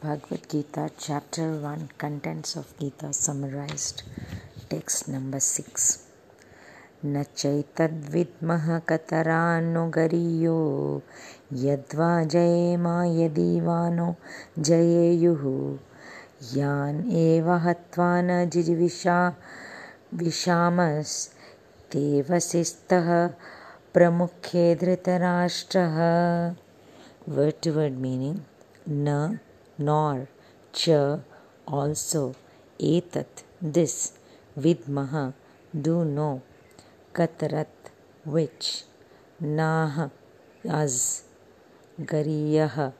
Bhagavad Gita, Chapter 1 Contents of Gita Summarized. Text number 6. न चैतद्विद्मः कतरान्नुगरीयो यद्वा जयेमा यदीवानो जयेयुः यान् एव हत्वा न जिजिविषा विषामस्तेवसिस्तः प्रमुखे धृतराष्ट्रः word to word meaning na nor cha also etat this vidmaha do know katarat which nah as gariyah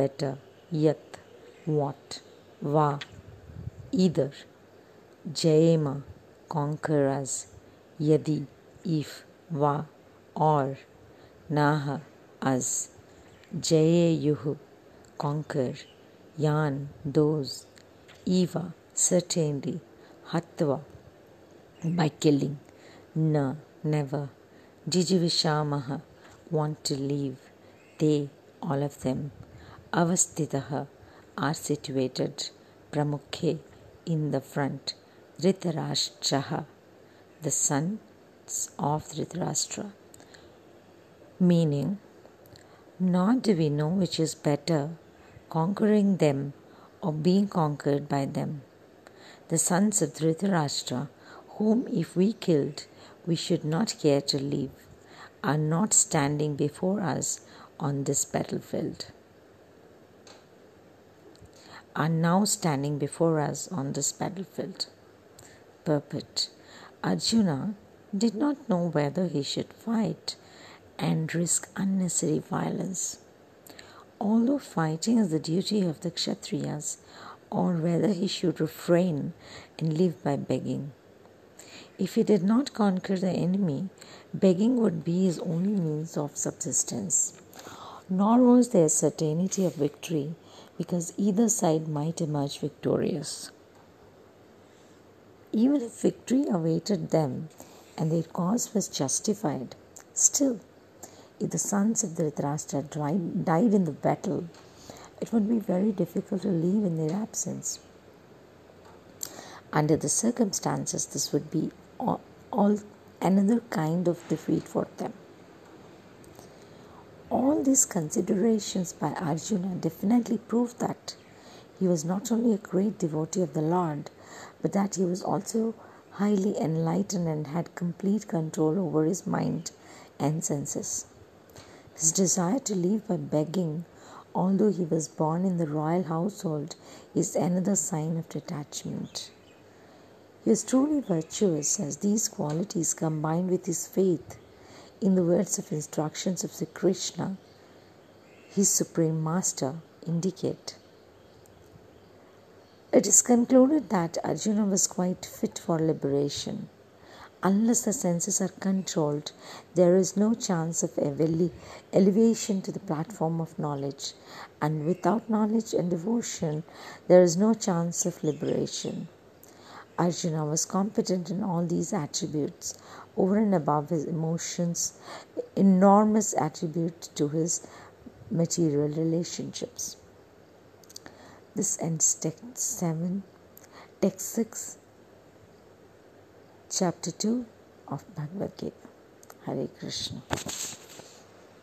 better yat what va either jayema conquer us yadi if va or nah as Jayeyuhu, conquer, Yan, those, Eva, certainly, Hatva, by killing, Na, never, Jijivishamaha, want to leave, they, all of them, Avastitaha, are situated, Pramukhe, in the front, Dhritarashtraha, the sons of Dhritarashtra. Meaning, nor do we know which is better, conquering them or being conquered by them. The sons of Dhritarashtra, whom if we killed, we should not care to leave, are not standing before us on this battlefield. Are now standing before us on this battlefield. Purport Arjuna did not know whether he should fight and risk unnecessary violence. Although fighting is the duty of the Kshatriyas, or whether he should refrain and live by begging. If he did not conquer the enemy, begging would be his only means of subsistence. Nor was there certainty of victory because either side might emerge victorious. Even if victory awaited them and their cause was justified, still if the sons of Dhritarashtra died in the battle, it would be very difficult to leave in their absence. Under the circumstances, this would be all, all another kind of defeat for them. All these considerations by Arjuna definitely prove that he was not only a great devotee of the Lord, but that he was also highly enlightened and had complete control over his mind and senses. His desire to live by begging, although he was born in the royal household, is another sign of detachment. He is truly virtuous as these qualities combined with his faith in the words of instructions of Sri Krishna, his supreme master, indicate. It is concluded that Arjuna was quite fit for liberation unless the senses are controlled, there is no chance of elevation to the platform of knowledge. And without knowledge and devotion, there is no chance of liberation. Arjuna was competent in all these attributes, over and above his emotions, enormous attribute to his material relationships. This ends text 7. Text 6 chapter 2 of Bhagavad Gita. Hare Krishna.